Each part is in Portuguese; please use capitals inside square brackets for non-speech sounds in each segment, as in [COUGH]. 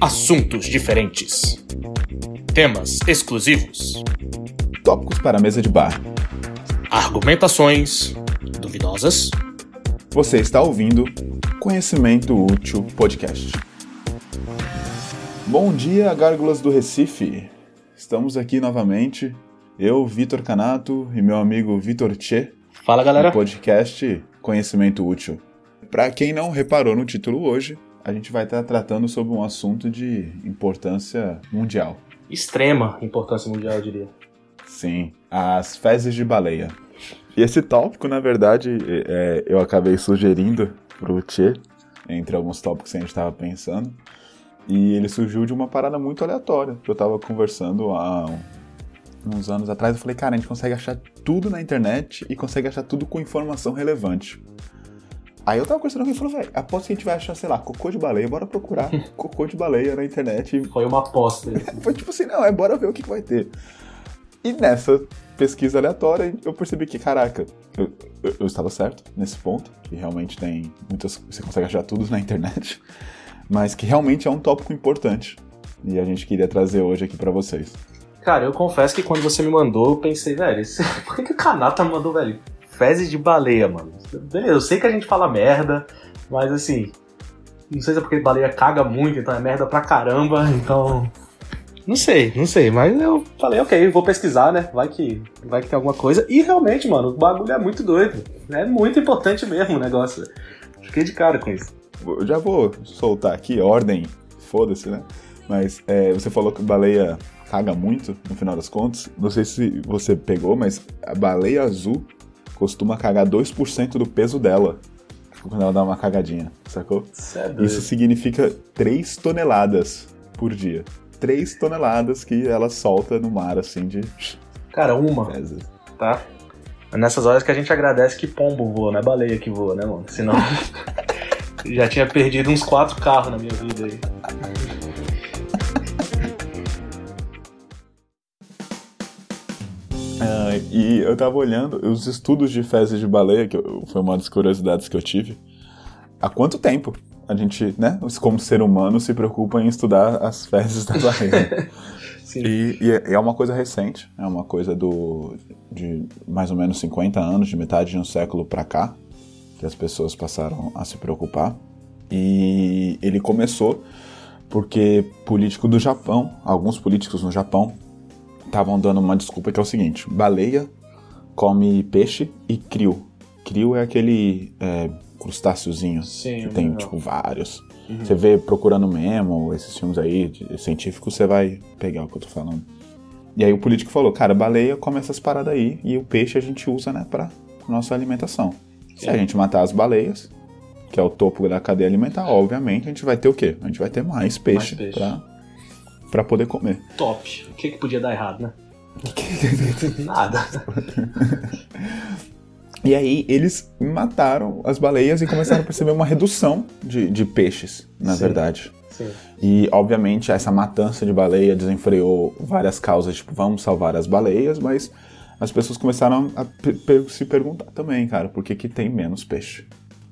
Assuntos diferentes. Temas exclusivos. Tópicos para a mesa de bar. Argumentações duvidosas. Você está ouvindo Conhecimento Útil Podcast. Bom dia, gárgulas do Recife. Estamos aqui novamente, eu, Vitor Canato e meu amigo Vitor Tchê, Fala galera. no podcast Conhecimento Útil. Para quem não reparou no título hoje, a gente vai estar tratando sobre um assunto de importância mundial. Extrema importância mundial, eu diria. Sim, as fezes de baleia. E esse tópico, na verdade, é, eu acabei sugerindo pro Tchê, entre alguns tópicos que a gente estava pensando, e ele surgiu de uma parada muito aleatória. Eu estava conversando há uns anos atrás, eu falei, cara, a gente consegue achar tudo na internet e consegue achar tudo com informação relevante. Aí eu tava conversando com ele e falou, velho, aposto que a gente vai achar, sei lá, cocô de baleia, bora procurar [LAUGHS] cocô de baleia na internet. Foi uma aposta. Foi tipo assim, não, é bora ver o que, que vai ter. E nessa pesquisa aleatória, eu percebi que, caraca, eu, eu, eu estava certo nesse ponto, que realmente tem muitas. Você consegue achar tudo na internet, [LAUGHS] mas que realmente é um tópico importante. E a gente queria trazer hoje aqui pra vocês. Cara, eu confesso que quando você me mandou, eu pensei, velho, [LAUGHS] por que, que o Kanata mandou, velho? Fezes de baleia, mano. Beleza, eu sei que a gente fala merda, mas assim. Não sei se é porque baleia caga muito, então é merda pra caramba, então. Não sei, não sei, mas eu falei, ok, vou pesquisar, né? Vai que, vai que tem alguma coisa. E realmente, mano, o bagulho é muito doido. É muito importante mesmo o negócio. Fiquei de cara com isso. Eu já vou soltar aqui, ordem, foda-se, né? Mas é, você falou que baleia caga muito, no final das contas. Não sei se você pegou, mas a baleia azul costuma cagar 2% do peso dela quando ela dá uma cagadinha, sacou? Isso doido. Isso significa 3 toneladas por dia. 3 toneladas que ela solta no mar, assim, de Cara, uma, fezes. tá? É nessas horas que a gente agradece que pombo voa, não é baleia que voa, né, mano? Senão. [LAUGHS] já tinha perdido uns quatro carros na minha vida aí. E eu tava olhando os estudos de fezes de baleia, que eu- foi uma das curiosidades que eu tive. Há quanto tempo a gente, né, como ser humano, se preocupa em estudar as fezes da baleia? [LAUGHS] E, e é é uma coisa recente, é uma coisa do de mais ou menos 50 anos, de metade de um século pra cá, que as pessoas passaram a se preocupar. E ele começou porque político do Japão, alguns políticos no Japão, estavam dando uma desculpa que é o seguinte: baleia come peixe e krill. Krill é aquele é, crustáceozinho Sim, que tem legal. tipo vários. Você vê procurando Memo, esses filmes aí de científicos, você vai pegar o que eu tô falando. E aí o político falou, cara, baleia come essas paradas aí e o peixe a gente usa, né, pra nossa alimentação. Se a gente matar as baleias, que é o topo da cadeia alimentar, obviamente a gente vai ter o quê? A gente vai ter mais peixe, peixe. Pra, pra poder comer. Top. O que, que podia dar errado, né? [LAUGHS] Nada. E aí eles mataram as baleias e começaram a perceber uma redução de, de peixes, na Sim. verdade. Sim. E, obviamente, essa matança de baleia desenfreou várias causas, tipo, vamos salvar as baleias, mas as pessoas começaram a se perguntar também, cara, por que, que tem menos peixe?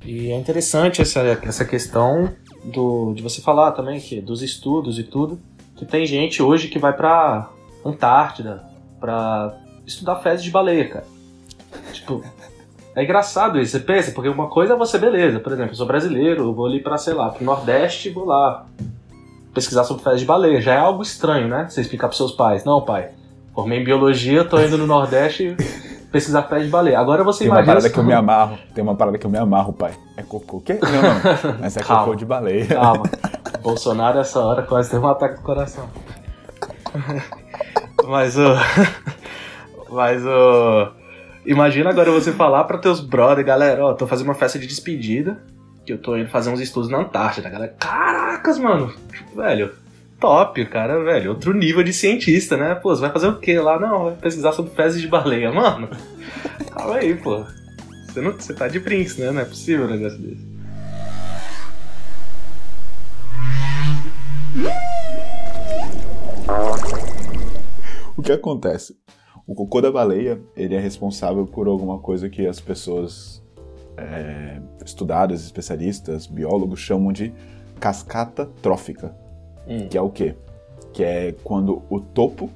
E é interessante essa, essa questão do, de você falar também que dos estudos e tudo, que tem gente hoje que vai pra Antártida pra estudar fezes de baleia, cara. Tipo, é engraçado isso, você pensa, porque uma coisa é você, beleza, por exemplo, eu sou brasileiro, eu vou ali pra, sei lá, pro Nordeste e vou lá pesquisar sobre fezes de baleia. Já é algo estranho, né? Você explicar pros seus pais, não, pai, formei em biologia, tô indo no Nordeste pesquisar fezes de baleia. Agora você Tem uma imagina... parada que eu me amarro, tem uma parada que eu me amarro, pai. É cocô? Quê? Não, não, mas é cocô de baleia. Calma. Bolsonaro, essa hora, quase teve um ataque do coração. [LAUGHS] Mas o. [LAUGHS] Mas o. Imagina agora você falar pra teus brother, galera, ó, tô fazendo uma festa de despedida, que eu tô indo fazer uns estudos na Antártida, galera. Caracas, mano! Velho, top, cara, velho. Outro nível de cientista, né? Pô, você vai fazer o quê lá? Não, vai pesquisar sobre fezes de baleia, [LAUGHS] mano. Calma aí, pô. Você, não, você tá de brinks, né? Não é possível um negócio desse. O que acontece? O cocô da baleia, ele é responsável por alguma coisa que as pessoas é, estudadas, especialistas, biólogos chamam de cascata trófica. hum. que é o quê? Que é quando o topo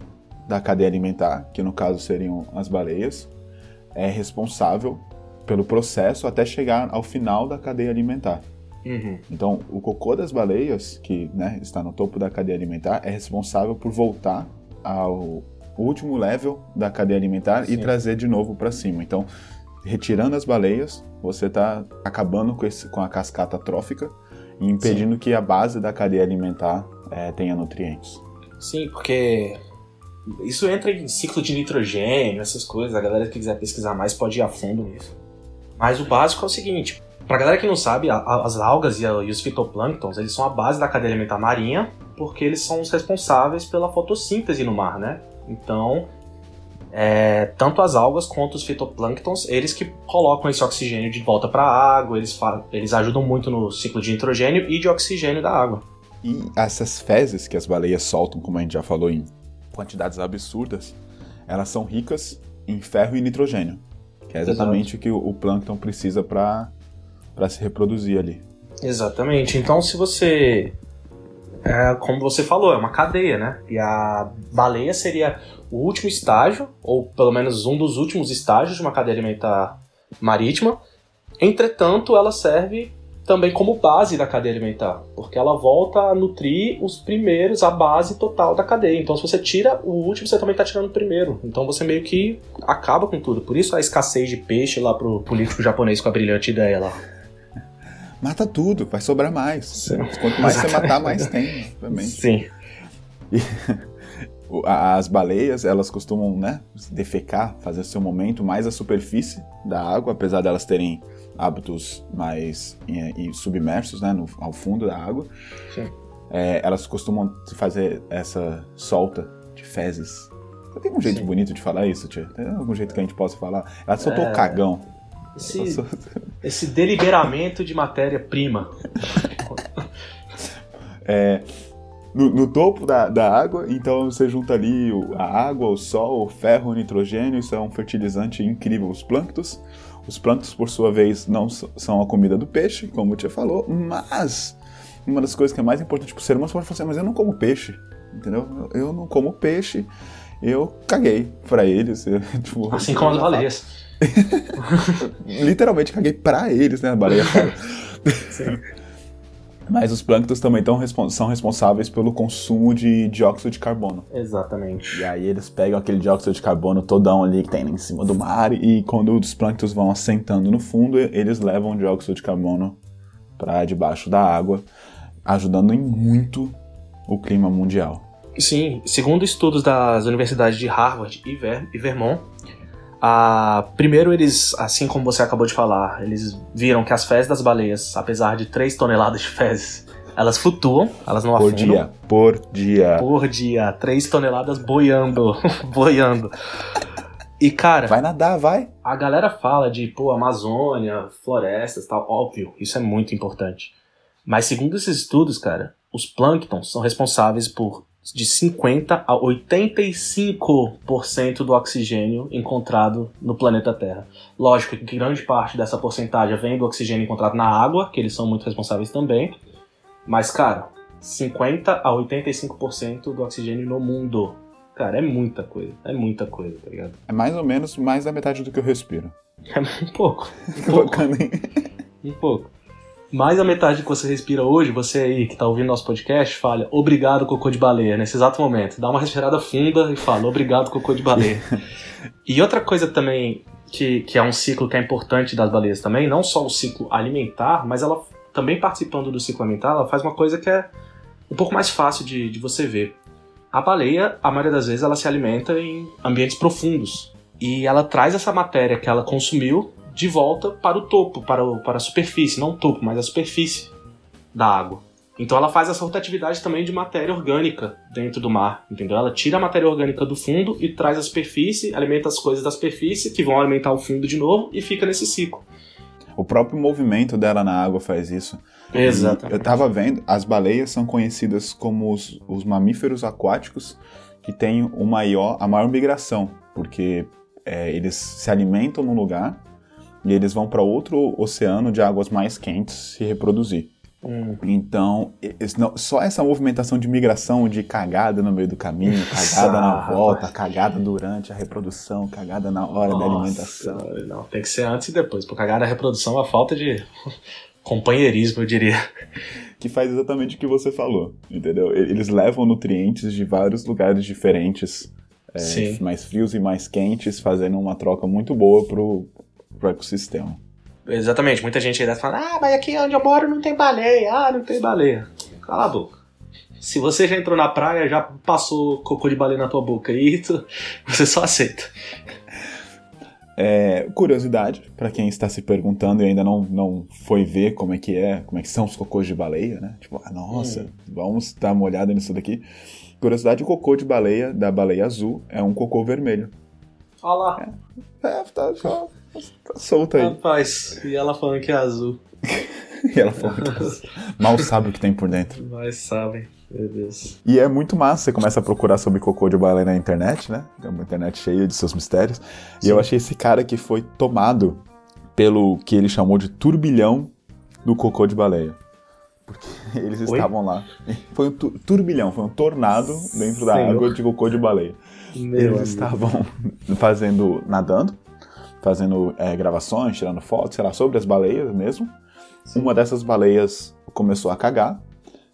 da cadeia alimentar, que no caso seriam as baleias, é responsável pelo processo até chegar ao final da cadeia alimentar. Uhum. Então, o cocô das baleias, que né, está no topo da cadeia alimentar, é responsável por voltar ao último level da cadeia alimentar Sim. e trazer de novo para cima. Então, retirando as baleias, você está acabando com, esse, com a cascata trófica e impedindo Sim. que a base da cadeia alimentar é, tenha nutrientes. Sim, porque isso entra em ciclo de nitrogênio, essas coisas. A galera que quiser pesquisar mais pode ir a fundo nisso. Mas o básico é o seguinte: pra galera que não sabe, as algas e os fitoplânctons eles são a base da cadeia alimentar marinha, porque eles são os responsáveis pela fotossíntese no mar, né? Então, é, tanto as algas quanto os fitoplânctons, eles que colocam esse oxigênio de volta para a água, eles, eles ajudam muito no ciclo de nitrogênio e de oxigênio da água. E essas fezes que as baleias soltam, como a gente já falou, em quantidades absurdas, elas são ricas em ferro e nitrogênio, que é exatamente Exato. o que o, o plâncton precisa para se reproduzir ali. Exatamente. Então, se você é, como você falou, é uma cadeia, né? E a baleia seria o último estágio, ou pelo menos um dos últimos estágios de uma cadeia alimentar marítima. Entretanto, ela serve também como base da cadeia alimentar, porque ela volta a nutrir os primeiros, a base total da cadeia. Então, se você tira o último, você também está tirando o primeiro. Então, você meio que acaba com tudo. Por isso a escassez de peixe lá pro político japonês com a brilhante ideia lá mata tudo, vai sobrar mais. Quanto mais você matar, mais tem, obviamente. Sim. E, [LAUGHS] as baleias, elas costumam, né, defecar, fazer seu momento mais à superfície da água, apesar delas terem hábitos mais em, submersos, né, no, ao fundo da água. Sim. É, elas costumam fazer essa solta de fezes. Tem um jeito Sim. bonito de falar isso, tia? Tem algum jeito que a gente possa falar? Ela soltou é... o cagão. Esse, esse deliberamento de matéria-prima. é, no, no, topo da, da água, então você junta ali a água, o sol, o ferro, o nitrogênio, isso é um fertilizante incrível. Os plânctons, os plânctons, por sua vez, não são a comida do peixe, como o tia falou, mas uma das coisas que é mais importante para o ser humano, você pode falar assim, mas eu não como peixe, entendeu? Eu não como peixe, eu caguei para eles. Eu, [LAUGHS] tipo, assim como as baleias. [LAUGHS] Literalmente caguei pra eles, né? A baleia fala. [LAUGHS] Mas os plânctons também tão, são responsáveis pelo consumo de dióxido de carbono. Exatamente. E aí eles pegam aquele dióxido de carbono todão ali que tem em cima do mar e quando os plânctons vão assentando no fundo, eles levam o dióxido de carbono para debaixo da água, ajudando em muito o clima mundial. Sim, segundo estudos das universidades de Harvard e, Ver e Vermont, ah, primeiro, eles, assim como você acabou de falar, eles viram que as fezes das baleias, apesar de 3 toneladas de fezes, elas flutuam, elas não por afundam. Por dia, por dia. Por dia, 3 toneladas boiando, [LAUGHS] boiando. E, cara... Vai nadar, vai. A galera fala de, pô, Amazônia, florestas tal, óbvio, isso é muito importante. Mas segundo esses estudos, cara, os plânctons são responsáveis por de 50 a 85% do oxigênio encontrado no planeta Terra. Lógico que grande parte dessa porcentagem vem do oxigênio encontrado na água, que eles são muito responsáveis também. Mas, cara, 50 a 85% do oxigênio no mundo. Cara, é muita coisa. É muita coisa, tá ligado? É mais ou menos mais da metade do que eu respiro. [LAUGHS] É um pouco. Um pouco. um pouco mais da metade que você respira hoje, você aí que está ouvindo nosso podcast, fala obrigado, cocô de baleia, nesse exato momento. Dá uma respirada funda e fala obrigado, cocô de baleia. [LAUGHS] e outra coisa também que, que é um ciclo que é importante das baleias também, não só o ciclo alimentar, mas ela também participando do ciclo alimentar, ela faz uma coisa que é um pouco mais fácil de, de você ver. A baleia, a maioria das vezes, ela se alimenta em ambientes profundos. E ela traz essa matéria que ela consumiu de volta para o topo, para, o, para a superfície, não o topo, mas a superfície da água. Então ela faz essa rotatividade também de matéria orgânica dentro do mar, entendeu? Ela tira a matéria orgânica do fundo e traz a superfície, alimenta as coisas da superfície, que vão alimentar o fundo de novo e fica nesse ciclo. O próprio movimento dela na água faz isso. Exatamente. E eu tava vendo, as baleias são conhecidas como os, os mamíferos aquáticos que têm o maior, a maior migração, porque é, eles se alimentam num lugar e eles vão para outro oceano de águas mais quentes se reproduzir. Hum. Então, só essa movimentação de migração, de cagada no meio do caminho, cagada na volta, cagada durante a reprodução, cagada na hora Nossa, da alimentação. Não, tem que ser antes e depois. Por cagada na reprodução, a falta de [LAUGHS] companheirismo, eu diria. Que faz exatamente o que você falou, entendeu? Eles levam nutrientes de vários lugares diferentes, é, mais frios e mais quentes, fazendo uma troca muito boa pro, pro ecossistema. Exatamente, muita gente ainda fala, ah, mas aqui onde eu moro não tem baleia, ah, não tem baleia. Cala a boca. Se você já entrou na praia, já passou cocô de baleia na tua boca aí, você só aceita. É, curiosidade, para quem está se perguntando e ainda não, não foi ver como é que é, como é que são os cocôs de baleia, né? Tipo, ah, nossa, hum. vamos dar uma olhada nisso daqui. Curiosidade, o cocô de baleia, da baleia azul, é um cocô vermelho. Olha lá. É, tá, tá, tá solta aí. Rapaz, e ela falando que é azul. [LAUGHS] e ela falando que é azul. Mal sabe o que tem por dentro. Mas sabem. Meu Deus. E é muito massa, você começa a procurar sobre cocô de baleia na internet, né? É uma internet cheia de seus mistérios. Sim. E eu achei esse cara que foi tomado pelo que ele chamou de turbilhão do cocô de baleia. Porque eles Oi? estavam lá. Foi um turbilhão, foi um tornado dentro da água de cocô de baleia. Meu eles amigo. estavam [LAUGHS] fazendo, nadando, fazendo é, gravações, tirando fotos, sei lá, sobre as baleias mesmo. Sim. Uma dessas baleias começou a cagar.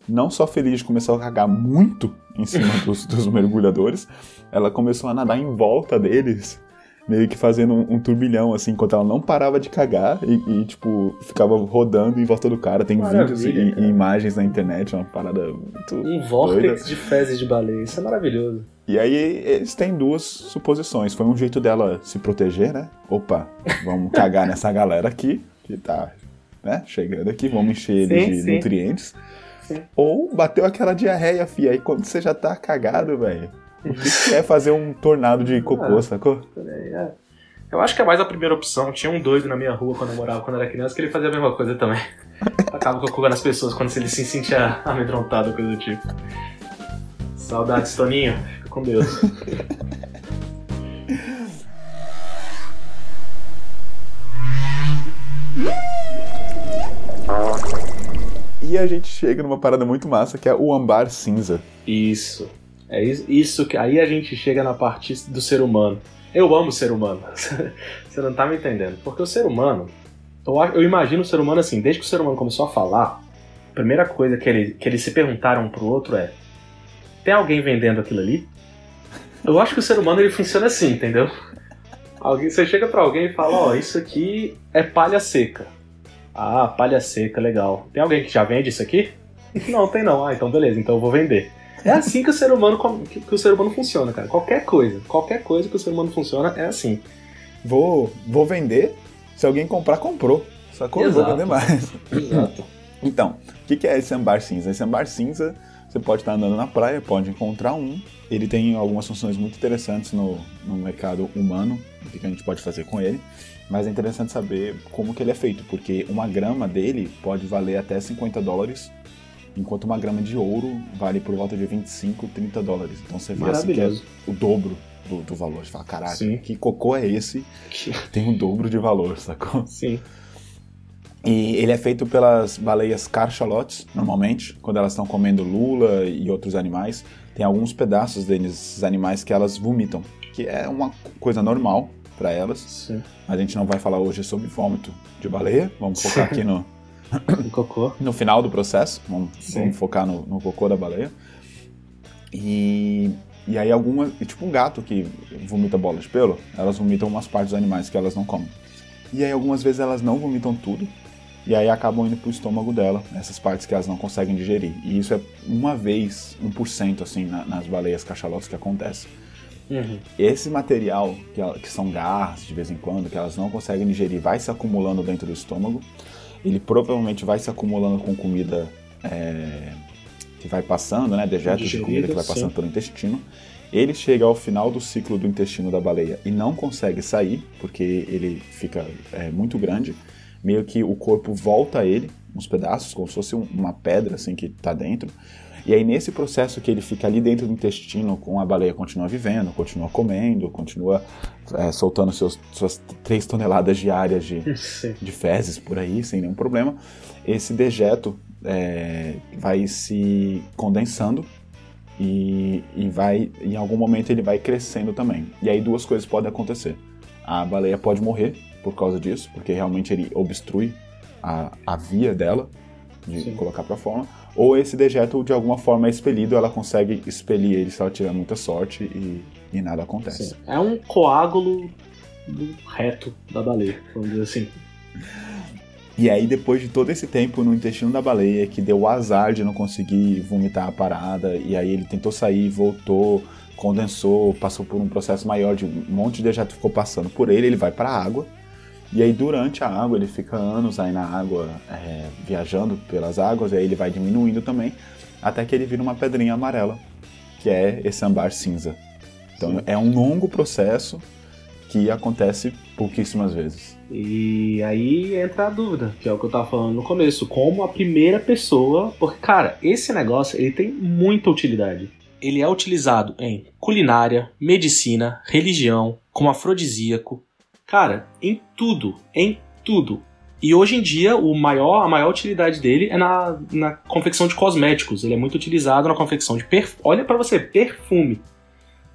Não só feliz de começar a cagar muito em cima dos, dos mergulhadores, ela começou a nadar em volta deles meio que fazendo um, um, turbilhão, assim, enquanto ela não parava de cagar e, e tipo, ficava rodando em volta do cara. Tem vídeos e, e, imagens na internet, uma parada muito. Um vórtex de fezes de baleia, isso é maravilhoso. E aí eles têm duas suposições. Foi um jeito dela se proteger, né? Opa, vamos [LAUGHS] cagar nessa galera aqui, que tá né, chegando aqui, vamos encher eles de sim. nutrientes. Sim. Ou bateu aquela diarreia, fia. Aí quando você já tá cagado, velho, o que é fazer um tornado de cocô, ah, sacou? É. Eu acho que é mais a primeira opção. Tinha um doido na minha rua quando eu morava, quando eu era criança, que ele fazia a mesma coisa também. [LAUGHS] Acaba cocô nas pessoas quando ele se sentia amedrontado, coisa do tipo. Saudades, Toninho com Deus. E a gente chega numa parada muito massa que é o ambar cinza. Isso. É isso que aí a gente chega na parte do ser humano. Eu amo ser humano. [LAUGHS] Você não tá me entendendo. Porque o ser humano, eu, eu imagino o ser humano assim, desde que o ser humano começou a falar, a primeira coisa que, ele, que eles se perguntaram um pro outro é: tem alguém vendendo aquilo ali? Eu acho que o ser humano ele funciona assim, entendeu? Alguém, você chega para alguém e fala, ó, oh, isso aqui é palha seca. Ah, palha seca, legal. Tem alguém que já vende isso aqui? Não, tem não. Ah, então beleza, então eu vou vender. É assim que o ser humano que, que o ser humano funciona, cara. Qualquer coisa, qualquer coisa que o ser humano funciona é assim. Vou, vou vender. Se alguém comprar, comprou. Sacou? Exato. Vou vender mais. Exato. Então, o que, que é esse ambar cinza? Esse ambar cinza você pode estar andando na praia, pode encontrar um. Ele tem algumas funções muito interessantes no, no mercado humano, o que a gente pode fazer com ele. Mas é interessante saber como que ele é feito, porque uma grama dele pode valer até 50 dólares, enquanto uma grama de ouro vale por volta de 25, 30 dólares. Então você vê assim que é o dobro do, do valor. Você fala, caraca, Sim. que cocô é esse que [LAUGHS] tem o dobro de valor, sacou? Sim. E ele é feito pelas baleias carchalotes, normalmente, quando elas estão comendo lula e outros animais. Tem alguns pedaços desses animais que elas vomitam, que é uma coisa normal para elas. Sim. A gente não vai falar hoje sobre vômito de baleia, vamos focar [LAUGHS] aqui no, no cocô. No final do processo, vamos, vamos focar no, no, cocô da baleia. E, e aí algumas, tipo um gato que vomita bola de pelo, elas vomitam umas partes dos animais que elas não comem. E aí algumas vezes elas não vomitam tudo, e aí acabam indo pro estômago dela, essas partes que elas não conseguem digerir. E isso é uma vez, 1% assim, na, nas baleias cachalotes que acontece. Uhum. Esse material, que, que são garras de vez em quando, que elas não conseguem digerir, vai se acumulando dentro do estômago. Ele provavelmente vai se acumulando com comida é, que vai passando, né? Dejetos de comida que vai passando sim. pelo intestino. Ele chega ao final do ciclo do intestino da baleia e não consegue sair, porque ele fica é, muito grande meio que o corpo volta a ele, uns pedaços, como se fosse uma pedra assim que está dentro. E aí nesse processo que ele fica ali dentro do intestino, com a baleia continua vivendo, continua comendo, continua é, soltando seus, suas 3 toneladas diárias de, de fezes por aí, sem nenhum problema. Esse dejeto é, vai se condensando e, e vai, em algum momento ele vai crescendo também. E aí duas coisas podem acontecer. A baleia pode morrer por causa disso, porque realmente ele obstrui a, a via dela de Sim. colocar para fora. Ou esse dejeto de alguma forma é expelido, ela consegue expelir ele se ela tiver muita sorte e, e nada acontece. Sim. É um coágulo reto da baleia, vamos dizer assim. E aí, depois de todo esse tempo no intestino da baleia, que deu o azar de não conseguir vomitar a parada, e aí ele tentou sair, voltou, condensou, passou por um processo maior de um monte de dejeto ficou passando por ele, ele vai para a água. E aí, durante a água, ele fica anos aí na água, é, viajando pelas águas, e aí ele vai diminuindo também, até que ele vira uma pedrinha amarela, que é esse ambar cinza. Então, é um longo processo que acontece pouquíssimas vezes. E aí entra a dúvida, que é o que eu tava falando no começo, como a primeira pessoa, porque cara, esse negócio ele tem muita utilidade. Ele é utilizado em culinária, medicina, religião, como afrodisíaco, cara, em tudo, em tudo. E hoje em dia, o maior, a maior utilidade dele é na, na confecção de cosméticos. Ele é muito utilizado na confecção de perfume. Olha para você, perfume.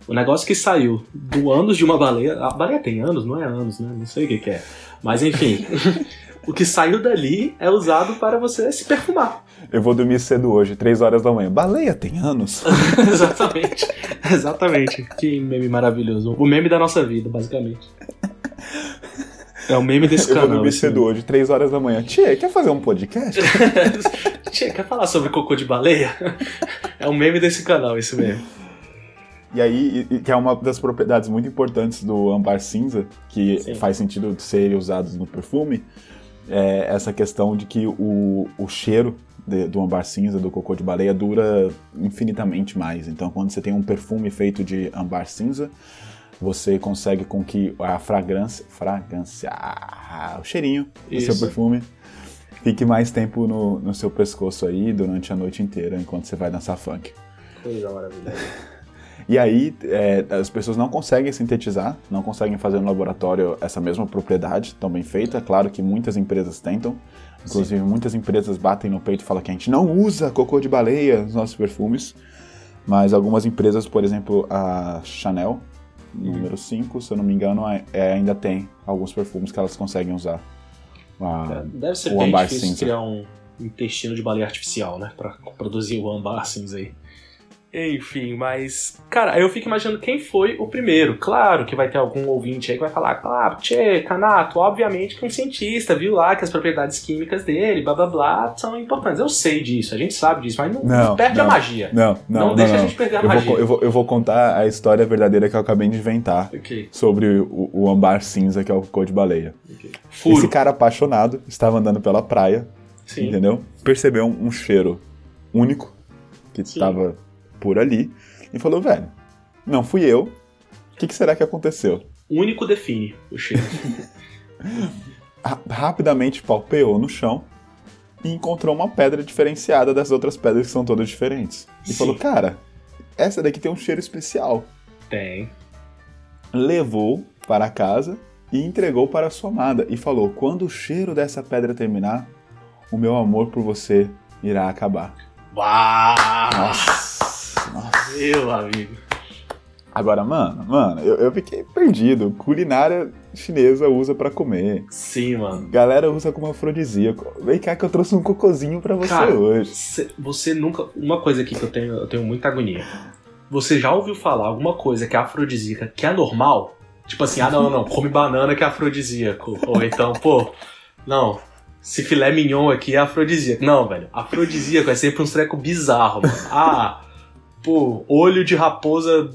O negócio que saiu do anos de uma baleia. A baleia tem anos, não é anos, né? Não sei o que, que é. Mas enfim. [LAUGHS] o que saiu dali é usado para você se perfumar. Eu vou dormir cedo hoje, 3 horas da manhã. Baleia tem anos? [LAUGHS] Exatamente. Exatamente. Que meme maravilhoso. O meme da nossa vida, basicamente. É o meme desse canal. Eu vou dormir cedo hoje, 3 horas da manhã. Tchê, quer fazer um podcast? [LAUGHS] Tchê, quer falar sobre cocô de baleia? É o meme desse canal, esse meme. E aí, que é uma das propriedades muito importantes do âmbar cinza, que Sim. faz sentido de ser usado no perfume, é essa questão de que o, o cheiro de, do âmbar cinza, do cocô de baleia, dura infinitamente mais. Então, quando você tem um perfume feito de âmbar cinza, você consegue com que a fragrância, fragrância, ah, o cheirinho Isso. do seu perfume fique mais tempo no, no seu pescoço aí durante a noite inteira, enquanto você vai dançar funk. Coisa maravilhosa. E aí é, as pessoas não conseguem sintetizar, não conseguem fazer no laboratório essa mesma propriedade tão bem feita. Claro que muitas empresas tentam. Inclusive, Sim. muitas empresas batem no peito e falam que a gente não usa cocô de baleia nos nossos perfumes. Mas algumas empresas, por exemplo, a Chanel, número 5, se eu não me engano, é, é, ainda tem alguns perfumes que elas conseguem usar. A, Deve ser bem difícil cinza. criar um intestino de baleia artificial, né? Pra produzir o ambar cinza aí. Enfim, mas. Cara, eu fico imaginando quem foi o primeiro. Claro que vai ter algum ouvinte aí que vai falar, ah, Tchê, Canato, obviamente que um cientista viu lá que as propriedades químicas dele, blá blá blá, são importantes. Eu sei disso, a gente sabe disso, mas não, não perde não, a magia. Não, não. Não, não deixa a gente perder a eu magia. Vou, eu, vou, eu vou contar a história verdadeira que eu acabei de inventar okay. sobre o, o ambar cinza, que é o cocô de baleia. Okay. Esse cara apaixonado estava andando pela praia, Sim. entendeu? Percebeu um, um cheiro único que estava por ali e falou: velho, não fui eu, o que, que, será que aconteceu? O único define o cheiro. [LAUGHS] Rapidamente palpeou no chão e encontrou uma pedra diferenciada das outras pedras que são todas diferentes. E Sim. falou: cara, essa daqui tem um cheiro especial. Tem. Levou para casa e entregou para sua amada e falou: quando o cheiro dessa pedra terminar, o meu amor por você irá acabar. Uau! Nossa! Nossa. Meu amigo. Agora, mano, mano, eu, eu fiquei perdido. Culinária chinesa usa para comer. Sim, mano. Galera usa como afrodisíaco. Vem cá que eu trouxe um cocôzinho para você Cara, hoje. Cê, você nunca. Uma coisa aqui que eu tenho, eu tenho muita agonia. Você já ouviu falar alguma coisa que é afrodisíaca que é normal? Tipo assim, ah, não, não, come banana que é afrodisíaco. Ou então, pô, não, se filé mignon aqui é afrodisíaco. Não, velho, afrodisíaco é sempre um treco bizarro, mano. Ah pô, olho de raposa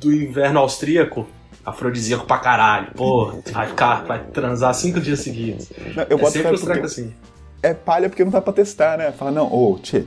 do inverno austríaco, afrodisíaco pra caralho. Pô, vai ficar, vai transar cinco dias seguidos. Não, eu é boto sempre os assim. É palha porque não dá pra testar, né? Fala, não, ô, oh, tchê,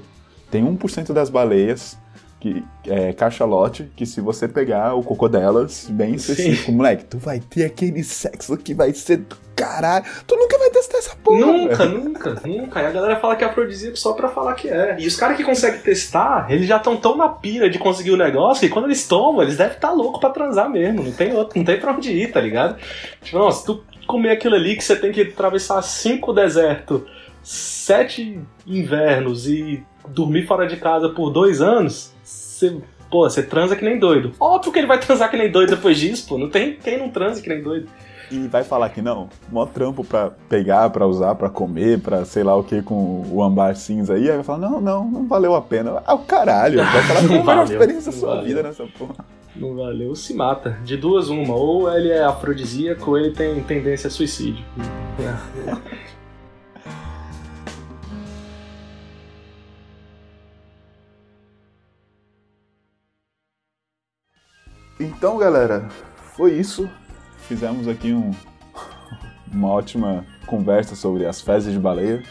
tem 1% das baleias que é cachalote, que se você pegar o cocô delas, bem específico, Sim. moleque, tu vai ter aquele sexo que vai ser do caralho. Tu nunca vai testar essa porra. Nunca, nunca, nunca. E a galera fala que é afrodisíaco só pra falar que é. E os caras que conseguem testar, eles já estão tão na pira de conseguir o negócio que quando eles tomam, eles devem estar tá loucos pra transar mesmo. Não tem outro, não tem pra onde ir, tá ligado? Tipo, não, se tu comer aquilo ali que você tem que atravessar cinco desertos sete invernos e dormir fora de casa por dois anos, você, pô, você transa que nem doido. Óbvio que ele vai transar que nem doido depois disso, pô. Não tem quem não transe que nem doido. E vai falar que não? Mó trampo pra pegar, pra usar, pra comer, pra sei lá o que com o ambar cinza aí. Aí vai falar, não, não, não valeu a pena. Ah, o caralho. Vai falar, [LAUGHS] não, valeu a experiência da sua valeu. vida nessa porra. Não valeu, se mata. De duas, uma. Ou ele é afrodisíaco ou ele tem tendência a suicídio. [LAUGHS] Então, galera, foi isso. Fizemos aqui um, uma ótima conversa sobre as fezes de baleia.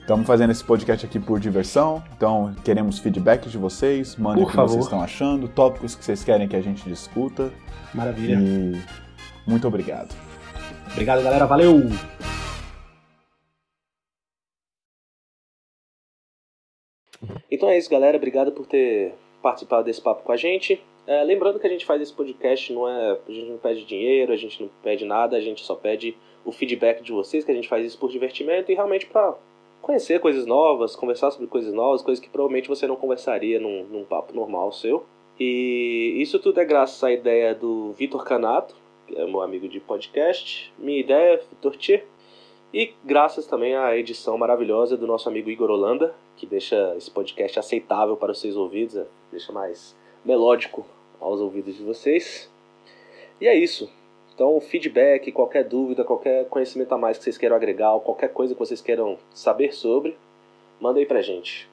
Estamos é, fazendo esse podcast aqui por diversão, então queremos feedback de vocês, mandem o que favor. vocês estão achando, tópicos que vocês querem que a gente discuta. Maravilha. E muito obrigado. Obrigado, galera. Valeu! Então é isso, galera. Obrigado por ter participado desse papo com a gente. É, lembrando que a gente faz esse podcast, não é, a gente não pede dinheiro, a gente não pede nada, a gente só pede o feedback de vocês, que a gente faz isso por divertimento e realmente para conhecer coisas novas, conversar sobre coisas novas, coisas que provavelmente você não conversaria num, num papo normal seu. E isso tudo é graças à ideia do Vitor Canato, que é meu amigo de podcast, minha ideia, Vitor Tchê, e graças também à edição maravilhosa do nosso amigo Igor Holanda, que deixa esse podcast aceitável para os seus ouvidos, é, deixa mais melódico aos ouvidos de vocês. E é isso. Então, feedback, qualquer dúvida, qualquer conhecimento a mais que vocês queiram agregar, qualquer coisa que vocês queiram saber sobre, manda aí pra gente.